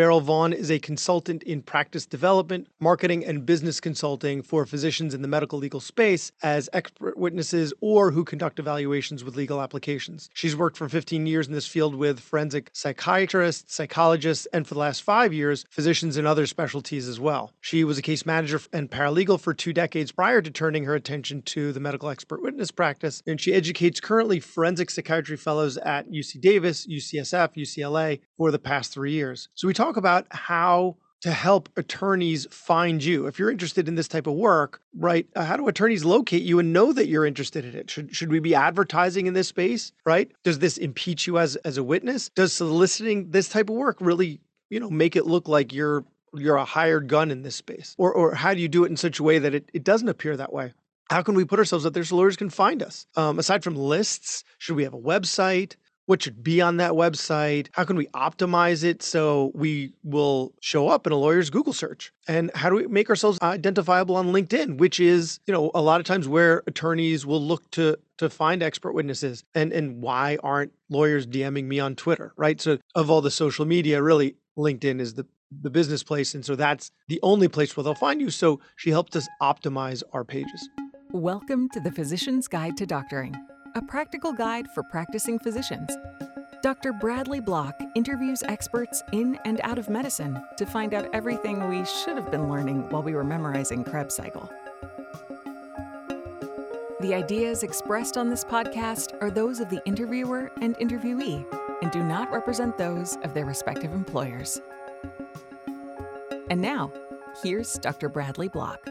Beryl Vaughn is a consultant in practice development, marketing, and business consulting for physicians in the medical legal space as expert witnesses or who conduct evaluations with legal applications. She's worked for 15 years in this field with forensic psychiatrists, psychologists, and for the last five years, physicians in other specialties as well. She was a case manager and paralegal for two decades prior to turning her attention to the medical expert witness practice, and she educates currently forensic psychiatry fellows at UC Davis, UCSF, UCLA for the past three years. So we talk about how to help attorneys find you. If you're interested in this type of work, right? Uh, how do attorneys locate you and know that you're interested in it? Should should we be advertising in this space, right? Does this impeach you as as a witness? Does soliciting this type of work really, you know, make it look like you're you're a hired gun in this space? Or or how do you do it in such a way that it, it doesn't appear that way? How can we put ourselves out there so lawyers can find us? Um, aside from lists, should we have a website? What should be on that website? How can we optimize it so we will show up in a lawyer's google search? And how do we make ourselves identifiable on linkedin which is you know a lot of times where attorneys will look to to find expert witnesses and and why aren't lawyers dming me on twitter right? So of all the social media really linkedin is the the business place and so that's the only place where they'll find you. So she helped us optimize our pages. Welcome to the physician's guide to doctoring a practical guide for practicing physicians. Dr. Bradley Block interviews experts in and out of medicine to find out everything we should have been learning while we were memorizing Krebs cycle. The ideas expressed on this podcast are those of the interviewer and interviewee and do not represent those of their respective employers. And now, here's Dr. Bradley Block.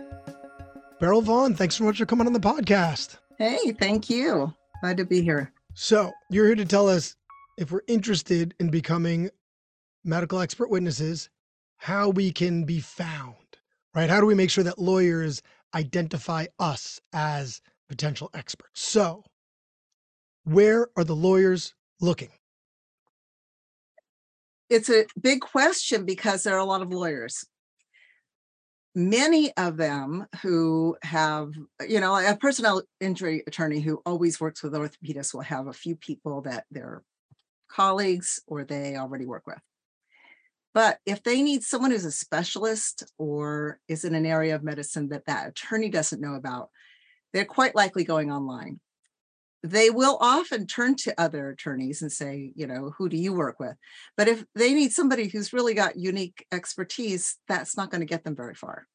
Beryl Vaughn, thanks so much for coming on the podcast. Hey, thank you. Glad to be here. So, you're here to tell us if we're interested in becoming medical expert witnesses, how we can be found, right? How do we make sure that lawyers identify us as potential experts? So, where are the lawyers looking? It's a big question because there are a lot of lawyers many of them who have, you know, a personnel injury attorney who always works with orthopedists will have a few people that they're colleagues or they already work with. But if they need someone who's a specialist or is in an area of medicine that that attorney doesn't know about, they're quite likely going online they will often turn to other attorneys and say, you know, who do you work with? But if they need somebody who's really got unique expertise, that's not going to get them very far.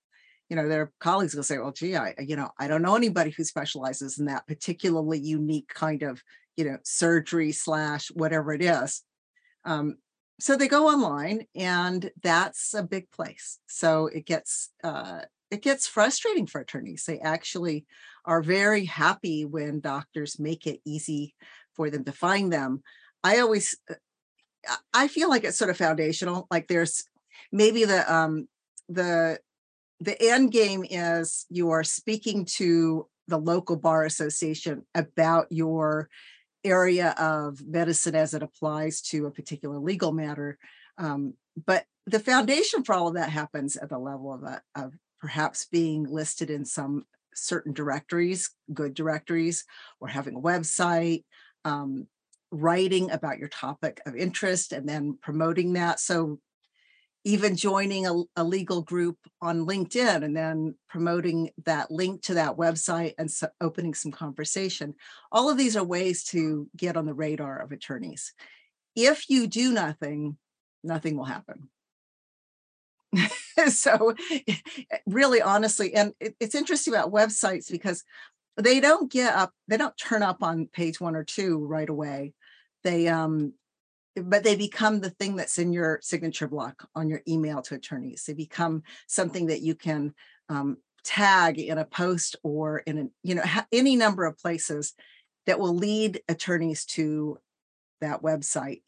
You know, their colleagues will say, well, gee, I, you know, I don't know anybody who specializes in that particularly unique kind of, you know, surgery slash whatever it is. Um, so they go online and that's a big place. So it gets, uh, it gets frustrating for attorneys. They actually are very happy when doctors make it easy for them to find them. I always uh, I feel like it's sort of foundational. Like there's maybe the um the the end game is you are speaking to the local bar association about your area of medicine as it applies to a particular legal matter. Um, but the foundation for all of that happens at the level of, a, of perhaps being listed in some certain directories, good directories, or having a website, um, writing about your topic of interest, and then promoting that. So, even joining a, a, legal group on LinkedIn and then promoting that link to that website and so opening some conversation. All of these are ways to get on the radar of attorneys. If you do nothing, nothing will happen. so really honestly and it, it's interesting about websites because they don't get up they don't turn up on page one or two right away. They um but they become the thing that's in your signature block on your email to attorneys. They become something that you can um, tag in a post or in a you know any number of places that will lead attorneys to that website.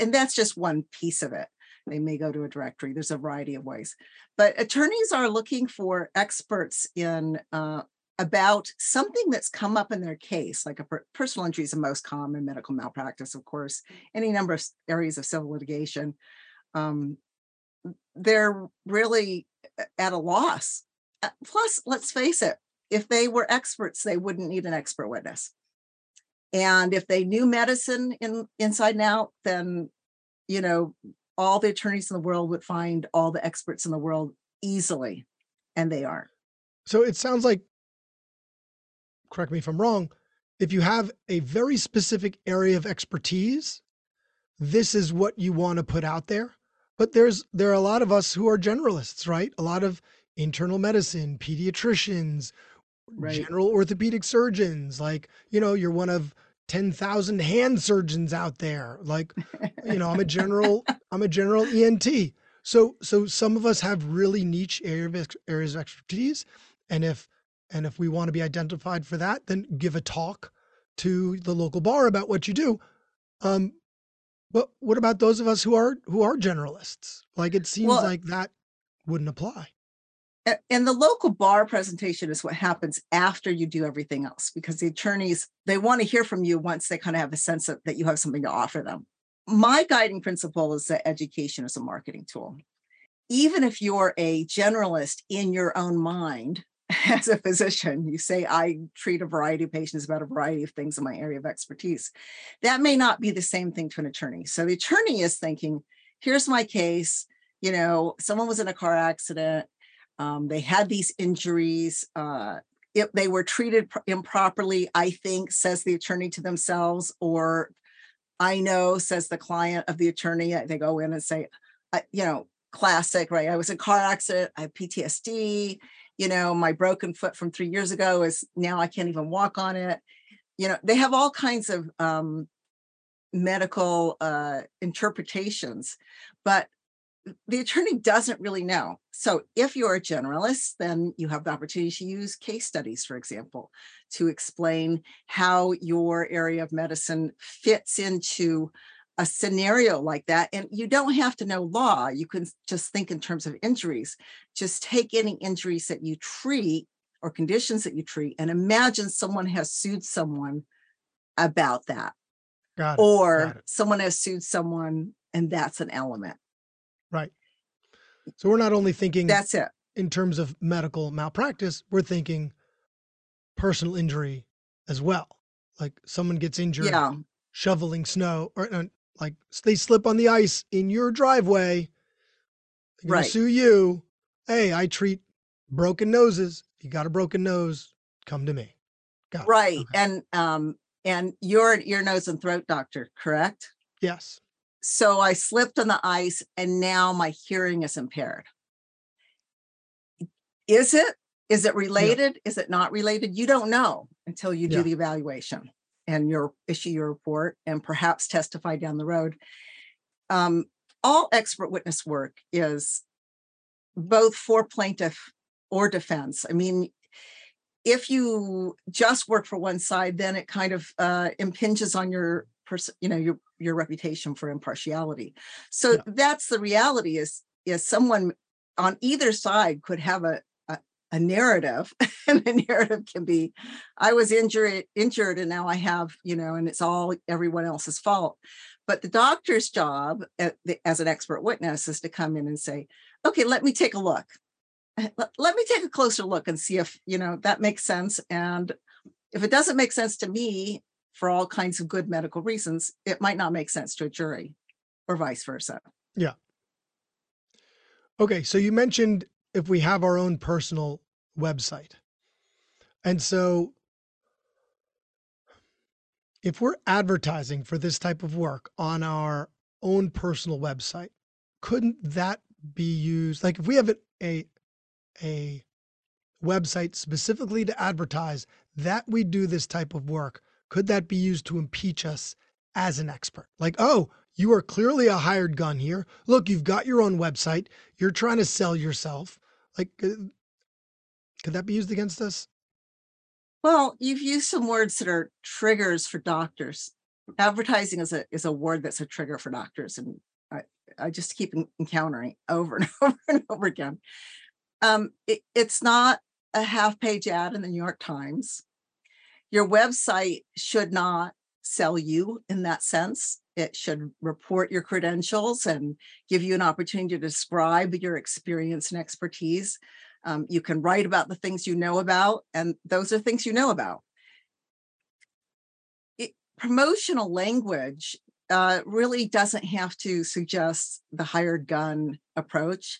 And that's just one piece of it they may go to a directory. There's a variety of ways. But attorneys are looking for experts in uh, about something that's come up in their case, like a per- personal injury is the most common, medical malpractice, of course, any number of areas of civil litigation. Um, they're really at a loss. Uh, plus, let's face it, if they were experts, they wouldn't need an expert witness. And if they knew medicine in inside and out, then you know all the attorneys in the world would find all the experts in the world easily, and they aren't. So it sounds like, correct me if I'm wrong, if you have a very specific area of expertise, this is what you want to put out there. But there's there are a lot of us who are generalists, right? A lot of internal medicine, pediatricians, Right. general orthopedic surgeons. Like, you know, you're one of 10,000 hand surgeons out there. Like, you know, I'm a general, I'm a general ENT. So, so some of us have really niche area of ex- areas of expertise. And if, and if we want to be identified for that, then give a talk to the local bar about what you do. Um, but what about those of us who are, who are generalists? Like, it seems Well, like that wouldn't apply. And the local bar presentation is what happens after you do everything else because the attorneys they want to hear from you once they kind of have a sense of, that you have something to offer them. My guiding principle is that education is a marketing tool. Even if you're a generalist in your own mind as a physician, you say I treat a variety of patients about a variety of things in my area of expertise. That may not be the same thing to an attorney. So the attorney is thinking, here's my case, you know, someone was in a car accident um, they had these injuries. Uh, if they were treated pr- improperly, I think, says the attorney to themselves, or I know, says the client of the attorney. uh, They go in and say, uh, you know, classic, right? I was in a car accident. I have PTSD. You know, my broken foot from three years ago is now I can't even walk on it. You know, they have all kinds of um, medical uh, interpretations, but the attorney doesn't really know. So if you're a generalist, then you have the opportunity to use case studies, for example, to explain how your area of medicine fits into a scenario like that. And you don't have to know law. You can just think in terms of injuries. Just take any injuries that you treat or conditions that you treat and imagine someone has sued someone about that Got or it. someone has sued someone and that's an element. Right. So we're not only thinking That's it. in terms of medical malpractice, we're thinking personal injury as well. Like someone gets injured Yeah. shoveling snow or uh, like they slip on the ice in your driveway. They're gonna Right. sue you. Hey, I treat broken noses. You got a broken nose, come to me. Got it. Right. Okay. And um and you're an ear, nose, and throat doctor, correct? Yes. So I slipped on the ice and now my hearing is impaired. Is it? Is it related? Is it not related? You don't know until you do Yeah. the evaluation and you issue your report and perhaps testify down the road. Um, all expert witness work is both for plaintiff or defense. I mean, if you just work for one side, then it kind of uh, impinges on your pers- you know your your reputation for impartiality. So Yeah. that's the reality. Is is someone on either side could have a a, a narrative, and the narrative can be, I was injured injured, and now I have you know, and it's all everyone else's fault. But the doctor's job at the, as an expert witness is to come in and say, okay, let me take a look eh, let, let me take a closer look and see if you know that makes sense and if it doesn't make sense to me for all kinds of good medical reasons it might not make sense to a jury or vice versa Yeah. Okay, so you mentioned if we have our own personal website. And so if we're advertising for this type of work on our own personal website, couldn't that be used like if we have a a, website specifically to advertise that we do this type of work, could that be used to impeach us as an expert? Like, oh, you are clearly a hired gun here. Look, you've got your own website. You're trying to sell yourself. Like, uh, could that be used against us? well you've used some words that are triggers for doctors advertising is a is a word that's a trigger for doctors and i, I just keep en- encountering over and over and over again um it, it's not a half page ad in the new york times your website should not sell you in that sense. It should report your credentials and give you an opportunity to describe your experience and expertise. Um, you can write about the things you know about, and those are things you know about. It, promotional language uh, really doesn't have to suggest the hired gun approach.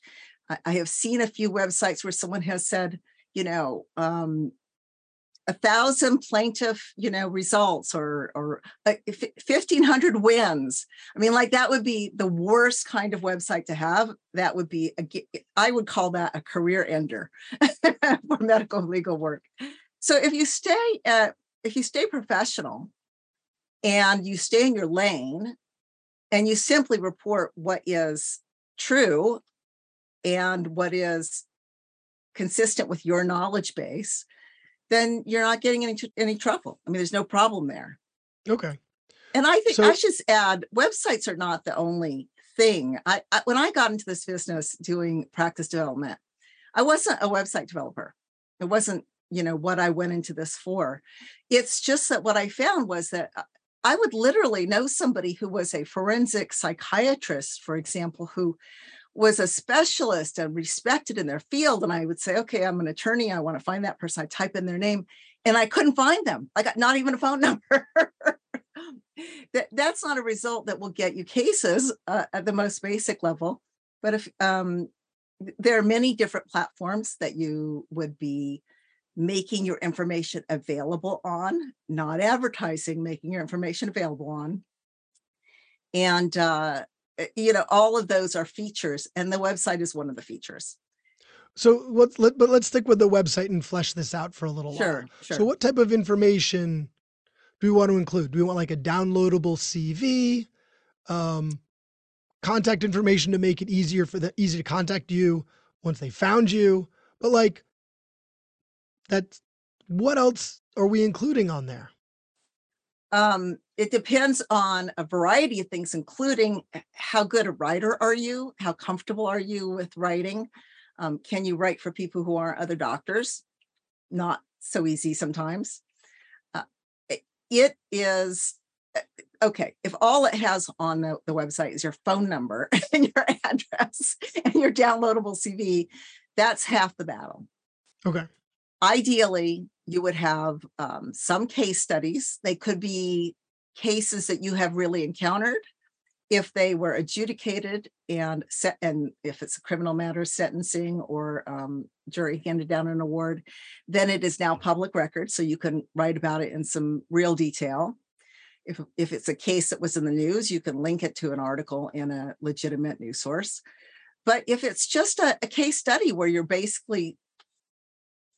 I, I have seen a few websites where someone has said, you know, um, a thousand plaintiff, you know, results or or uh, fifteen hundred wins. I mean, like that would be the worst kind of website to have. That would be a, I would call that a career ender for medical legal work. So if you stay at if you stay professional and you stay in your lane and you simply report what is true and what is consistent with your knowledge base, then you're not getting any any trouble. I mean, there's no problem there. Okay. And I think so, I should add, websites are not the only thing. I, I when I got into this business doing practice development, I wasn't a website developer. It wasn't you know what I went into this for. It's just that what I found was that uh, I would literally know somebody who was a forensic psychiatrist, for example, who was a specialist and respected in their field. And I would say, okay, I'm an attorney. I want to find that person. I type in their name and I couldn't find them. I got not even a phone number. that, that's not a result that will get you cases uh, at the most basic level. But if um, there are many different platforms that you would be making your information available on, not advertising, making your information available on. And uh, you know all of those are features and the website is one of the features. So what let, but let's stick with the website and flesh this out for a little sure, while. Sure. so what type of information do we want to include? Do we want like a downloadable cv um, contact information to make it easier for the easy to contact you once they found you? But like that what else are we including on there um, it depends on a variety of things, including how good a writer are you? How comfortable are you with writing? Um, can you write for people who aren't other doctors? Not so easy sometimes. Uh, it is uh, okay if all it has on the, the website is your phone number and your address and your downloadable cv that's half the battle okay ideally you would have um, some case studies. They could be cases that you have really encountered. If they were adjudicated and set, and if it's a criminal matter, sentencing or um, jury handed down an award, then it is now public record. So you can write about it in some real detail. If, if it's a case that was in the news, you can link it to an article in a legitimate news source. But if it's just a, a case study where you're basically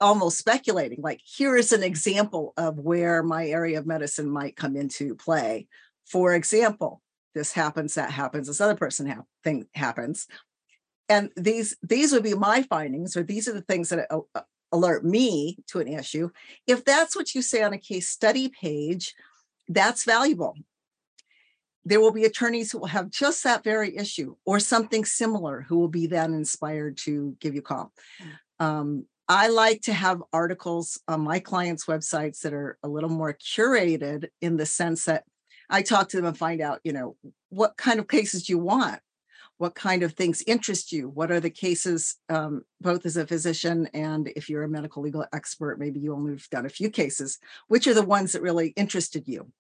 almost speculating like here is an example of where my area of medicine might come into play. For example this happens that happens this other person ha- thing happens. And these these would be my findings or these are the things that uh, alert me to an issue. If that's what you say on a case study page that's valuable. There will be attorneys who will have just that very issue or something similar who will be then inspired to give you a call. Mm. um, I like to have articles on my clients' websites that are a little more curated in the sense that I talk to them and find out, you know, what kind of cases you want? What kind of things interest you? What are the cases, um, both as a physician and if you're a medical legal expert, maybe you only have done a few cases. Which are the ones that really interested you?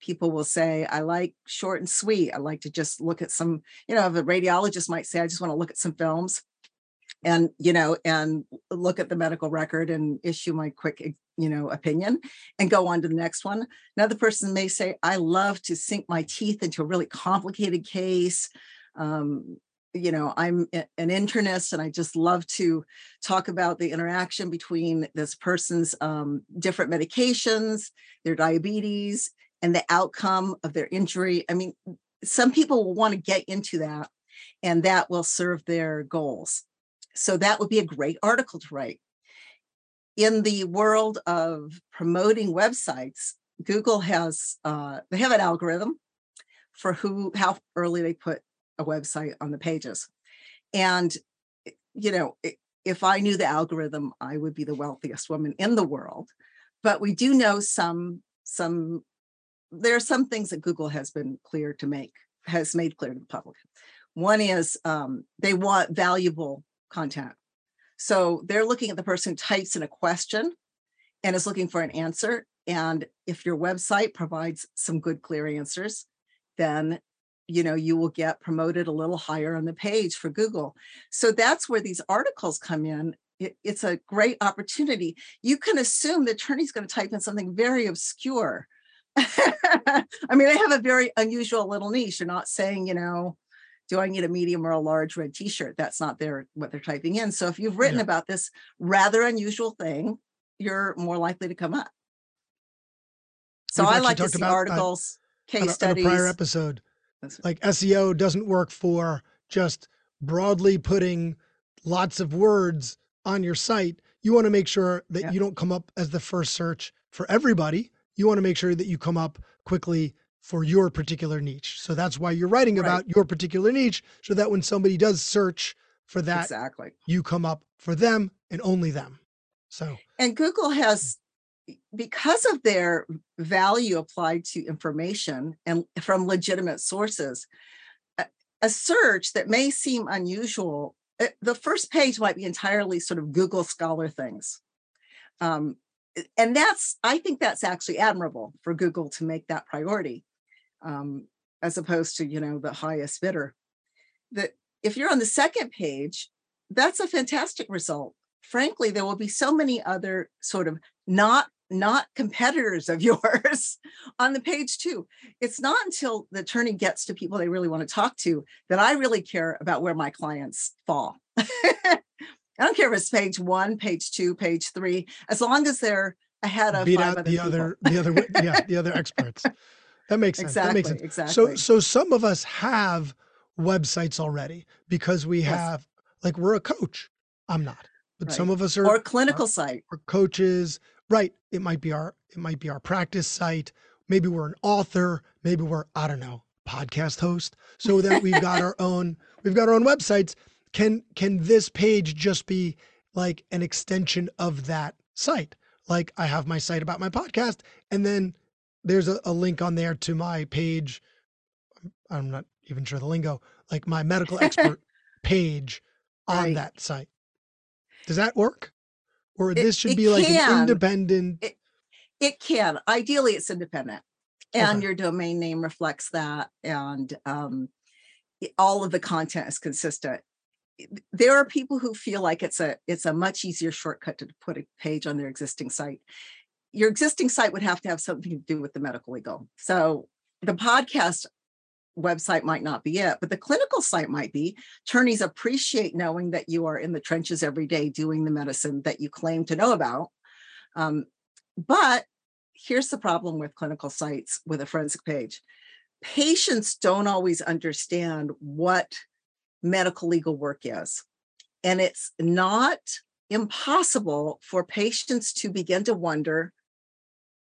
People will say, I like short and sweet. I like to just look at some, you know, the radiologist might say, I just want to look at some films and you know and look at the medical record and issue my quick you know opinion and go on to the next one. Another person may say i love to sink my teeth into a really complicated case. Um, you know i'm an internist and i just love to talk about the interaction between this person's um, different medications their diabetes and the outcome of their injury. I mean some people will want to get into that and that will serve their goals so that would be a great article to write. In the world of promoting websites, Google has uh, they have an algorithm for who how early they put a website on the pages, and you know if I knew the algorithm, I would be the wealthiest woman in the world. But we do know some some there are some things that Google has been clear to make has made clear to the public. One is um, they want valuable content. So they're looking at the person types in a question and is looking for an answer. And if your website provides some good, clear answers, then you know you will get promoted a little higher on the page for google. So that's where these articles come in. It, it's a great opportunity. You can assume the attorney's going to type in something very obscure. I mean i have a very unusual little niche. You're not saying you know do i need a medium or a large red t-shirt that's not their what they're typing in so if you've written Yeah. about this rather unusual thing you're more likely to come up so We've i like to see about, uh, articles on case a, on a prior episode. Like SEO doesn't work for just broadly putting lots of words on your site. You want to make sure that Yeah. you don't come up as the first search for everybody. You want to make sure that you come up quickly for your particular niche. So that's why you're writing Right. about your particular niche so that when somebody does search for that, exactly you come up for them and only them. So And Google has, because of their value applied to information and from legitimate sources, a, a search that may seem unusual, uh, the first page might be entirely sort of Google Scholar things. Um, and that's, I think that's actually admirable for Google to make that priority, um, as opposed to, you know, the highest bidder. That if you're on the second page, that's a fantastic result frankly there will be so many other sort of not not competitors of yours on the page too it's not until the attorney gets to people they really want to talk to that i really care about where my clients fall i don't care if it's page one page two page three as long as they're ahead of beat out the people. other the other yeah the other experts. That makes sense. exactly That makes sense. exactly So so some of us have websites already because we Yes. have like we're a coach. I'm not. But some of us are or clinical site Or coaches. Right. It might be our it might be our practice site. Maybe we're an author, maybe we're I don't know, podcast host. So that we've got our own we've got our own websites. Can can this page just be like an extension of that site? Like I have my site about my podcast and then there's a, a link on there to my page. I'm not even sure the lingo, like my medical expert page on Right. that site. Does that work? Or It- this should it be like an independent. it can ideally it's independent and Okay. your domain name reflects that and um, all of the content is consistent there are people who feel like it's a it's a much easier shortcut to put a page on their existing site your existing site would have to have something to do with the medical legal. So the podcast website might not be it but the clinical site might be. Attorneys appreciate knowing that you are in the trenches every day doing the medicine that you claim to know about. Um, but here's the problem with clinical sites with a forensic page. Patients don't always understand what medical legal work is. And it's not impossible for patients to begin to wonder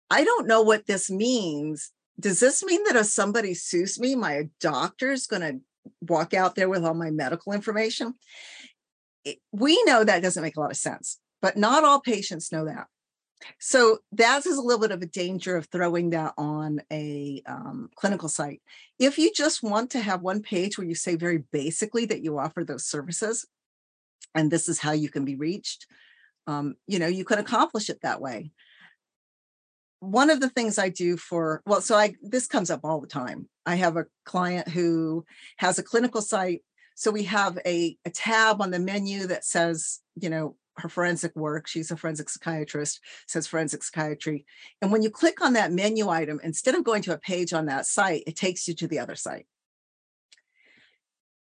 I don't know what this means. Does this mean that if somebody sues me, my doctor's going to walk out there with all my medical information? It- we know that doesn't make a lot of sense, but not all patients know that. So that is a little bit of a danger of throwing that on a um, clinical site. If you just want to have one page where you say very basically that you offer those services, and this is how you can be reached, um, you know, you can accomplish it that way. One of the things I do for well, so I this comes up all the time. I have a client who has a clinical site. So we have a, a tab on the menu that says, you know, her forensic work. She's a forensic psychiatrist says forensic psychiatry. And when you click on that menu item, instead of going to a page on that site, it takes you to the other site.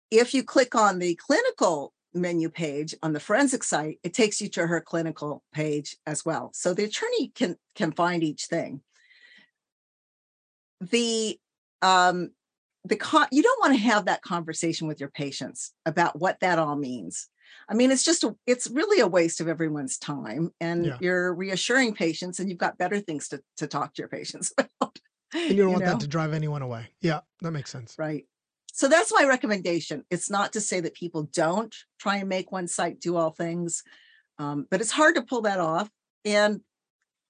If you click on the clinical menu page on the forensic site, it takes you to her clinical page as well. So the attorney can can find each thing. The um the con- you don't want to have that conversation with your patients about what that all means. I mean, it's just a, it's really a waste of everyone's time, and Yeah. you're reassuring patients, and you've got better things to to talk to your patients about. And you don't want know? that to drive anyone away. Yeah, that makes sense. right? So that's my recommendation. It's not to say that people don't try and make one site do all things, um, but it's hard to pull that off, and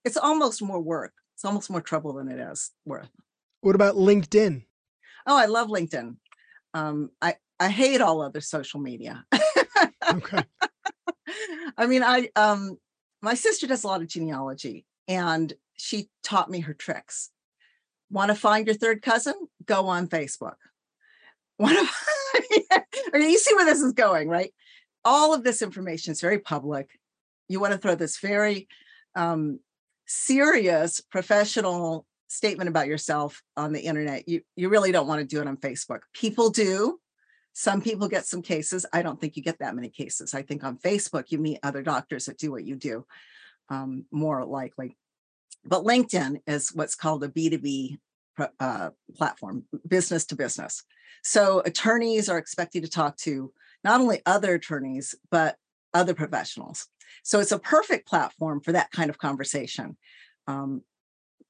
it's almost more work. It's almost more trouble than it is worth. What about LinkedIn? Oh, I love LinkedIn. Um, I I hate all other social media. Okay. I mean, I um my sister does a lot of genealogy and she taught me her tricks. Want to find your third cousin? Go on Facebook. Want to, you see where this is going, right? All of this information is very public. You want to throw this very um, serious professional statement about yourself on the internet. You you really don't want to do it on Facebook. People do. Some people get some cases. I don't think you get that many cases. I think on Facebook you meet other doctors that do what you do, um, more likely. But LinkedIn is what's called a B2B uh, platform, business to business. So attorneys are expected to talk to not only other attorneys, but other professionals. So it's a perfect platform for that kind of conversation. Um,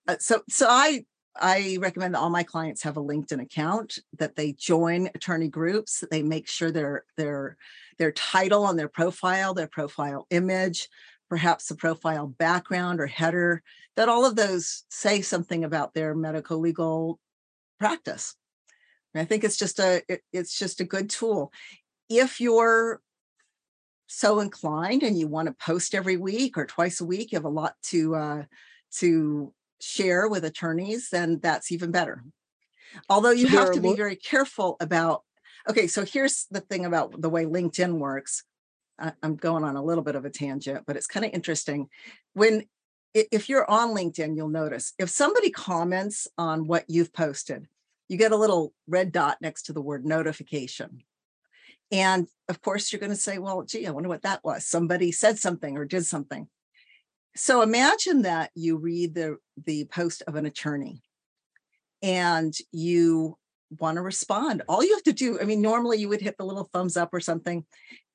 uh, so, so I I recommend that all my clients have a LinkedIn account, that they join attorney groups, they make sure their their their title on their profile, their profile image, perhaps the profile background or header, that all of those say something about their medical legal practice. And I think it's just a it, it's just a good tool. If you're so inclined and you want to post every week or twice a week, you have a lot to uh, to share with attorneys, then that's even better. Although you so have to be very careful about. Okay, so here's the thing about the way LinkedIn works. I'm going on a little bit of a tangent, but it's kind of interesting. When if you're on LinkedIn, you'll notice if somebody comments on what you've posted, you get a little red dot next to the word notification. And of course, you're going to say, well, gee, I wonder what that was. Somebody said something or did something. So imagine that you read the, the post of an attorney and you want to respond. All you have to do, I mean, normally you would hit the little thumbs up or something,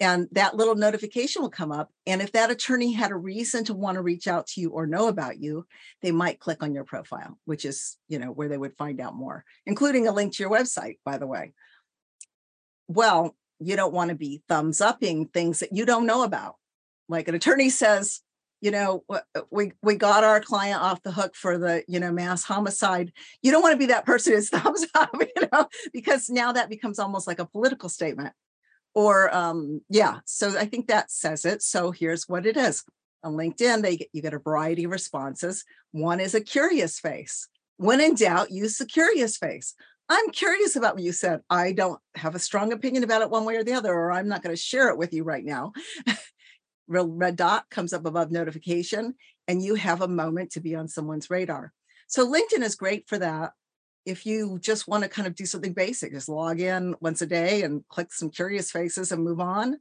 and that little notification will come up. And if that attorney had a reason to want to reach out to you or know about you, they might click on your profile, which is, you know, where they would find out more, including a link to your website, by the way. Well, you don't want to be thumbs upping things that you don't know about. Like an attorney says, you know uh, we we got our client off the hook for the you know mass homicide you don't want to be that person who's thumbs up you know because now that becomes almost like a political statement. Or um yeah so i think that says it so here's what it is. On linkedin they get, you get a variety of responses. One is a curious face. When in doubt use the curious face. I'm curious about what you said. I don't have a strong opinion about it one way or the other or i'm not going to share it with you right now red dot comes up above notification, and you have a moment to be on someone's radar. So LinkedIn is great for that. If you just want to kind of do something basic, just log in once a day and click some curious faces and move on.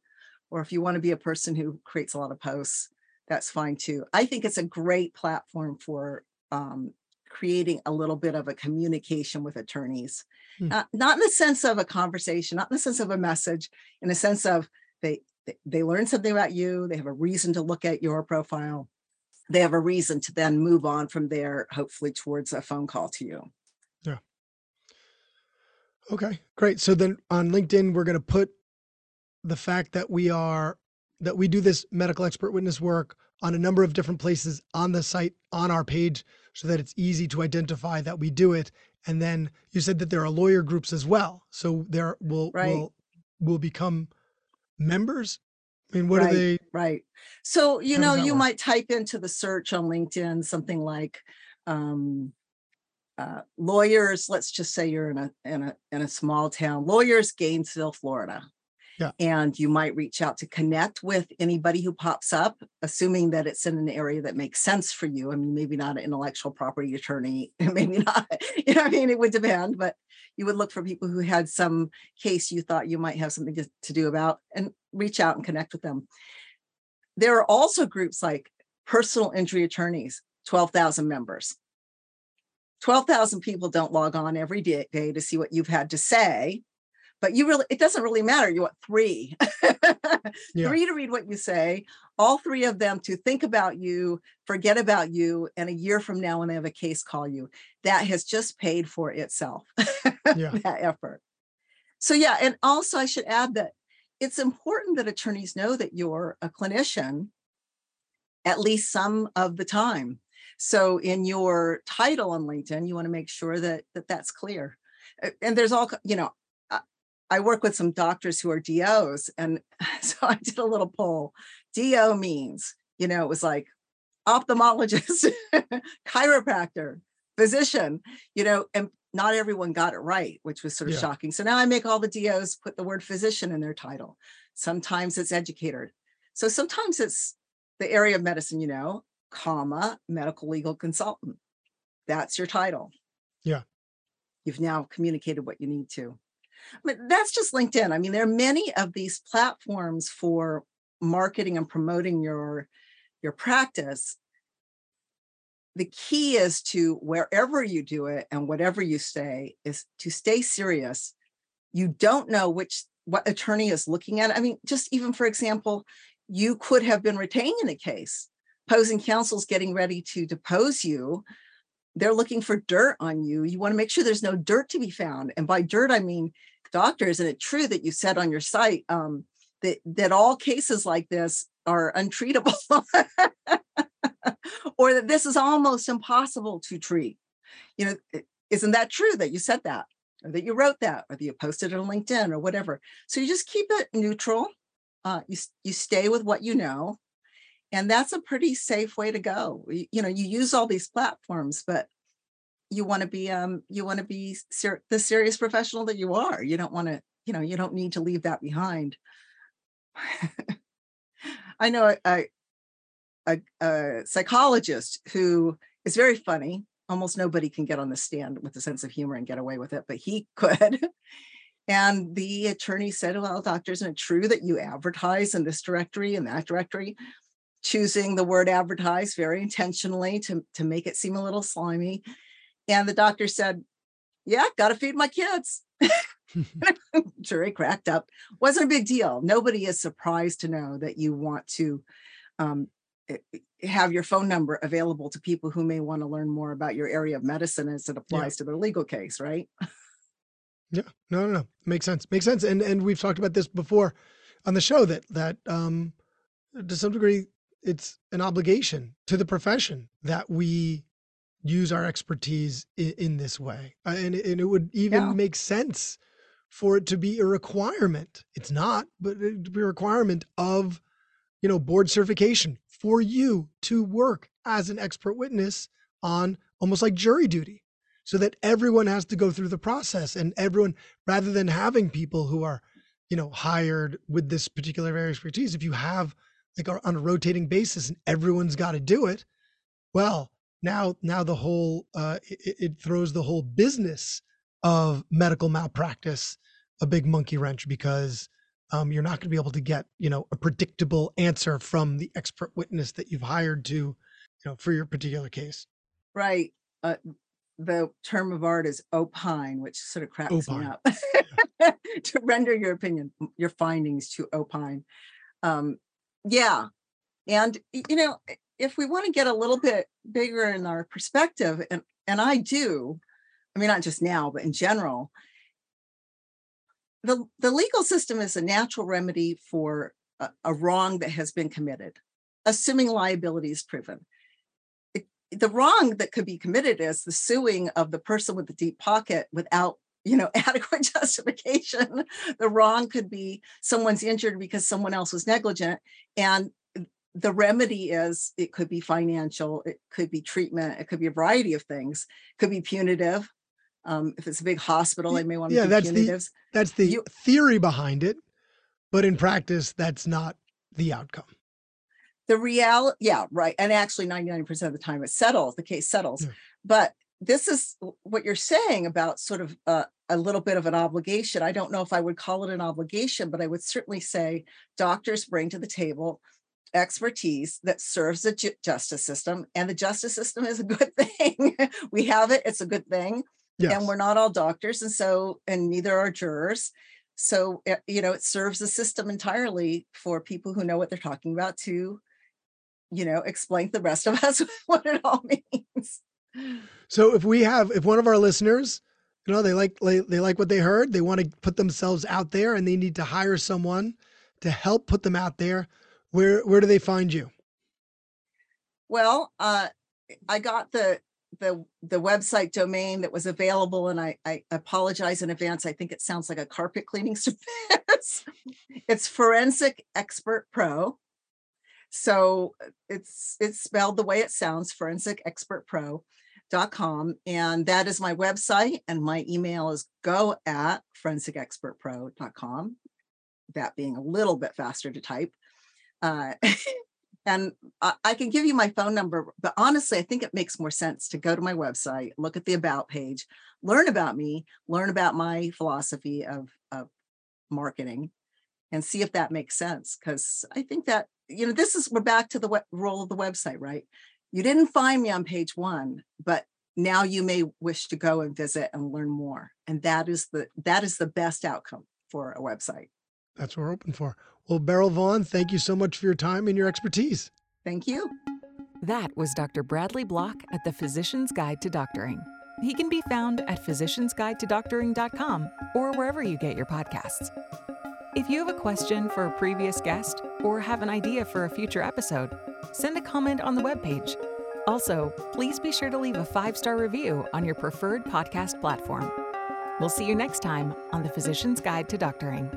Or if you want to be a person who creates a lot of posts, that's fine too. I think it's a great platform for um, creating a little bit of a communication with attorneys, hmm. uh, not in the sense of a conversation, not in the sense of a message, in the sense of they they learn something about you they have a reason to look at your profile. They have a reason to then move on from there hopefully towards a phone call to you. Yeah. Okay great. So then on linkedin we're going to put the fact that we are that we do this medical expert witness work on a number of different places on the site on our page so that it's easy to identify that we do it. And then you said that there are lawyer groups as well. So there will right. will will become members? I mean, what right, are they? Right. So, you know, you work? might type into the search on LinkedIn something like um, uh, lawyers. Let's just say you're in a in a in a small town. Lawyers, Gainesville, Florida. Yeah. And you might reach out to connect with anybody who pops up, assuming that it's in an area that makes sense for you. I mean, maybe not an intellectual property attorney, maybe not, you know, I mean, it would depend, but you would look for people who had some case you thought you might have something to, to do about and reach out and connect with them. There are also groups like personal injury attorneys, 12,000 members. 12,000 people don't log on every day to see what you've had to say but you really it doesn't really matter you want three. Yeah. three to read what you say all three of them to think about you forget about you and a year from now when they have a case call you. That has just paid for itself yeah. that effort. So yeah and also i should add that it's important that attorneys know that you're a clinician at least some of the time. So in your title on linkedin you want to make sure that, that that's clear. And there's all you know I work with some doctors who are DOs. And so I did a little poll. DO means, you know, it was like ophthalmologist, chiropractor, physician, you know, and not everyone got it right, which was sort of Yeah. shocking. So now I make all the DOs put the word physician in their title. Sometimes it's educator. So sometimes it's the area of medicine, you know, comma, medical legal consultant. That's your title. Yeah. You've now communicated what you need to. But that's just LinkedIn. I mean, there are many of these platforms for marketing and promoting your your practice. The key is to wherever you do it and whatever you say is to stay serious. You don't know which what attorney is looking at. I mean, just even for example, you could have been retained in a case. Opposing counsel's getting ready to depose you. They're looking for dirt on you. You want to make sure there's no dirt to be found. And by dirt, I mean, doctor, isn't it true that you said on your site um, that, that all cases like this are untreatable? or that this is almost impossible to treat? You know, isn't that true that you said that? Or that you wrote that, or that you posted it on LinkedIn or whatever. So you just keep it neutral. Uh, you, you stay with what you know. And that's a pretty safe way to go. You, you know, you use all these platforms, but you want to be um you want to be ser- the serious professional that you are. You don't want to you know you don't need to leave that behind. I know a, a, a psychologist who is very funny. Almost nobody can get on the stand with a sense of humor and get away with it but he could. And the attorney said well doctor isn't it true that you advertise in this directory and that directory? Choosing the word advertise very intentionally to, to make it seem a little slimy and the doctor said, Yeah, got to feed my kids. Jury cracked up. Wasn't a big deal. Nobody is surprised to know that you want to um, eh, eh, have your phone number available to people who may want to learn more about your area of medicine as it applies to their legal case, right? Yeah, no, no, no. Makes sense. Makes sense. And and we've talked about this before on the show that that um to some degree it's an obligation to the profession that we use our expertise in, in this way. Uh, and, it- and it would even Yeah. make sense for it to be a requirement. It's not, but it to be a requirement of you know board certification for you to work as an expert witness on almost like jury duty so that everyone has to go through the process and everyone rather than having people who are you know hired with this particular area of expertise if you have like on a rotating basis and everyone's got to do it well now now the whole uh it, it throws the whole business of medical malpractice a big monkey wrench because um, you're not going to be able to get you know a predictable answer from the expert witness that you've hired to you know for your particular case Right. Uh, the term of art is opine, which sort of cracks Opine. me up. to render your opinion, your findings to opine. Um, yeah. And, you know, if we want to get a little bit bigger in our perspective, and, and I do, I mean, not just now, but in general, the, the legal system is a natural remedy for a, a wrong that has been committed, assuming liability is proven. It- the wrong that could be committed is the suing of the person with the deep pocket without you know adequate justification. The wrong could be someone's injured because someone else was negligent and the remedy is it could be financial it could be treatment it could be a variety of things. It could be punitive um, if it's a big hospital they may want to yeah, that's the- that's the You- theory behind it but in practice that's not the outcome. The real yeah right and actually 99% of the time it settles the case settles. Yeah. but this is what you're saying about sort of uh, a little bit of an obligation i don't know if i would call it an obligation but i would certainly say doctors bring to the table expertise that serves the ju- justice system and the justice system is a good thing. We have it it's a good thing yes. and we're not all doctors and so and neither are jurors. So uh, you know it serves the system entirely for people who know what they're talking about to you know explain to the rest of us what it all means. So if we have if one of our listeners you know they like they, they like what they heard they want to put themselves out there and they need to hire someone to help put them out there where where do they find you? Well uh i got the the the website domain that was available and i i apologize in advance. I think it sounds like a carpet cleaning service. It's forensic expert pro. So uh, it's it's spelled the way it sounds forensic expert pro com and that is my website and my email is go at forensicexpertpro.com that being a little bit faster to type uh, and I, I can give you my phone number but honestly i think it makes more sense to go to my website look at the about page learn about me learn about my philosophy of, of marketing and see if that makes sense because i think that you know this is we're back to the we- role of the website right you didn't find me on page one but now you may wish to go and visit and learn more and that is the that is the best outcome for a website That's what we're open for. Well, Beryl Vaughn, thank you so much for your time and your expertise. thank you That was Dr. Bradley Block at the Physician's Guide to Doctoring. He can be found at physiciansguidetodoctoring.com or wherever you get your podcasts. If you have a question for a previous guest or have an idea for a future episode, send a comment on the webpage. Also, please be sure to leave a five star review on your preferred podcast platform. We'll see you next time on the Physician's Guide to Doctoring.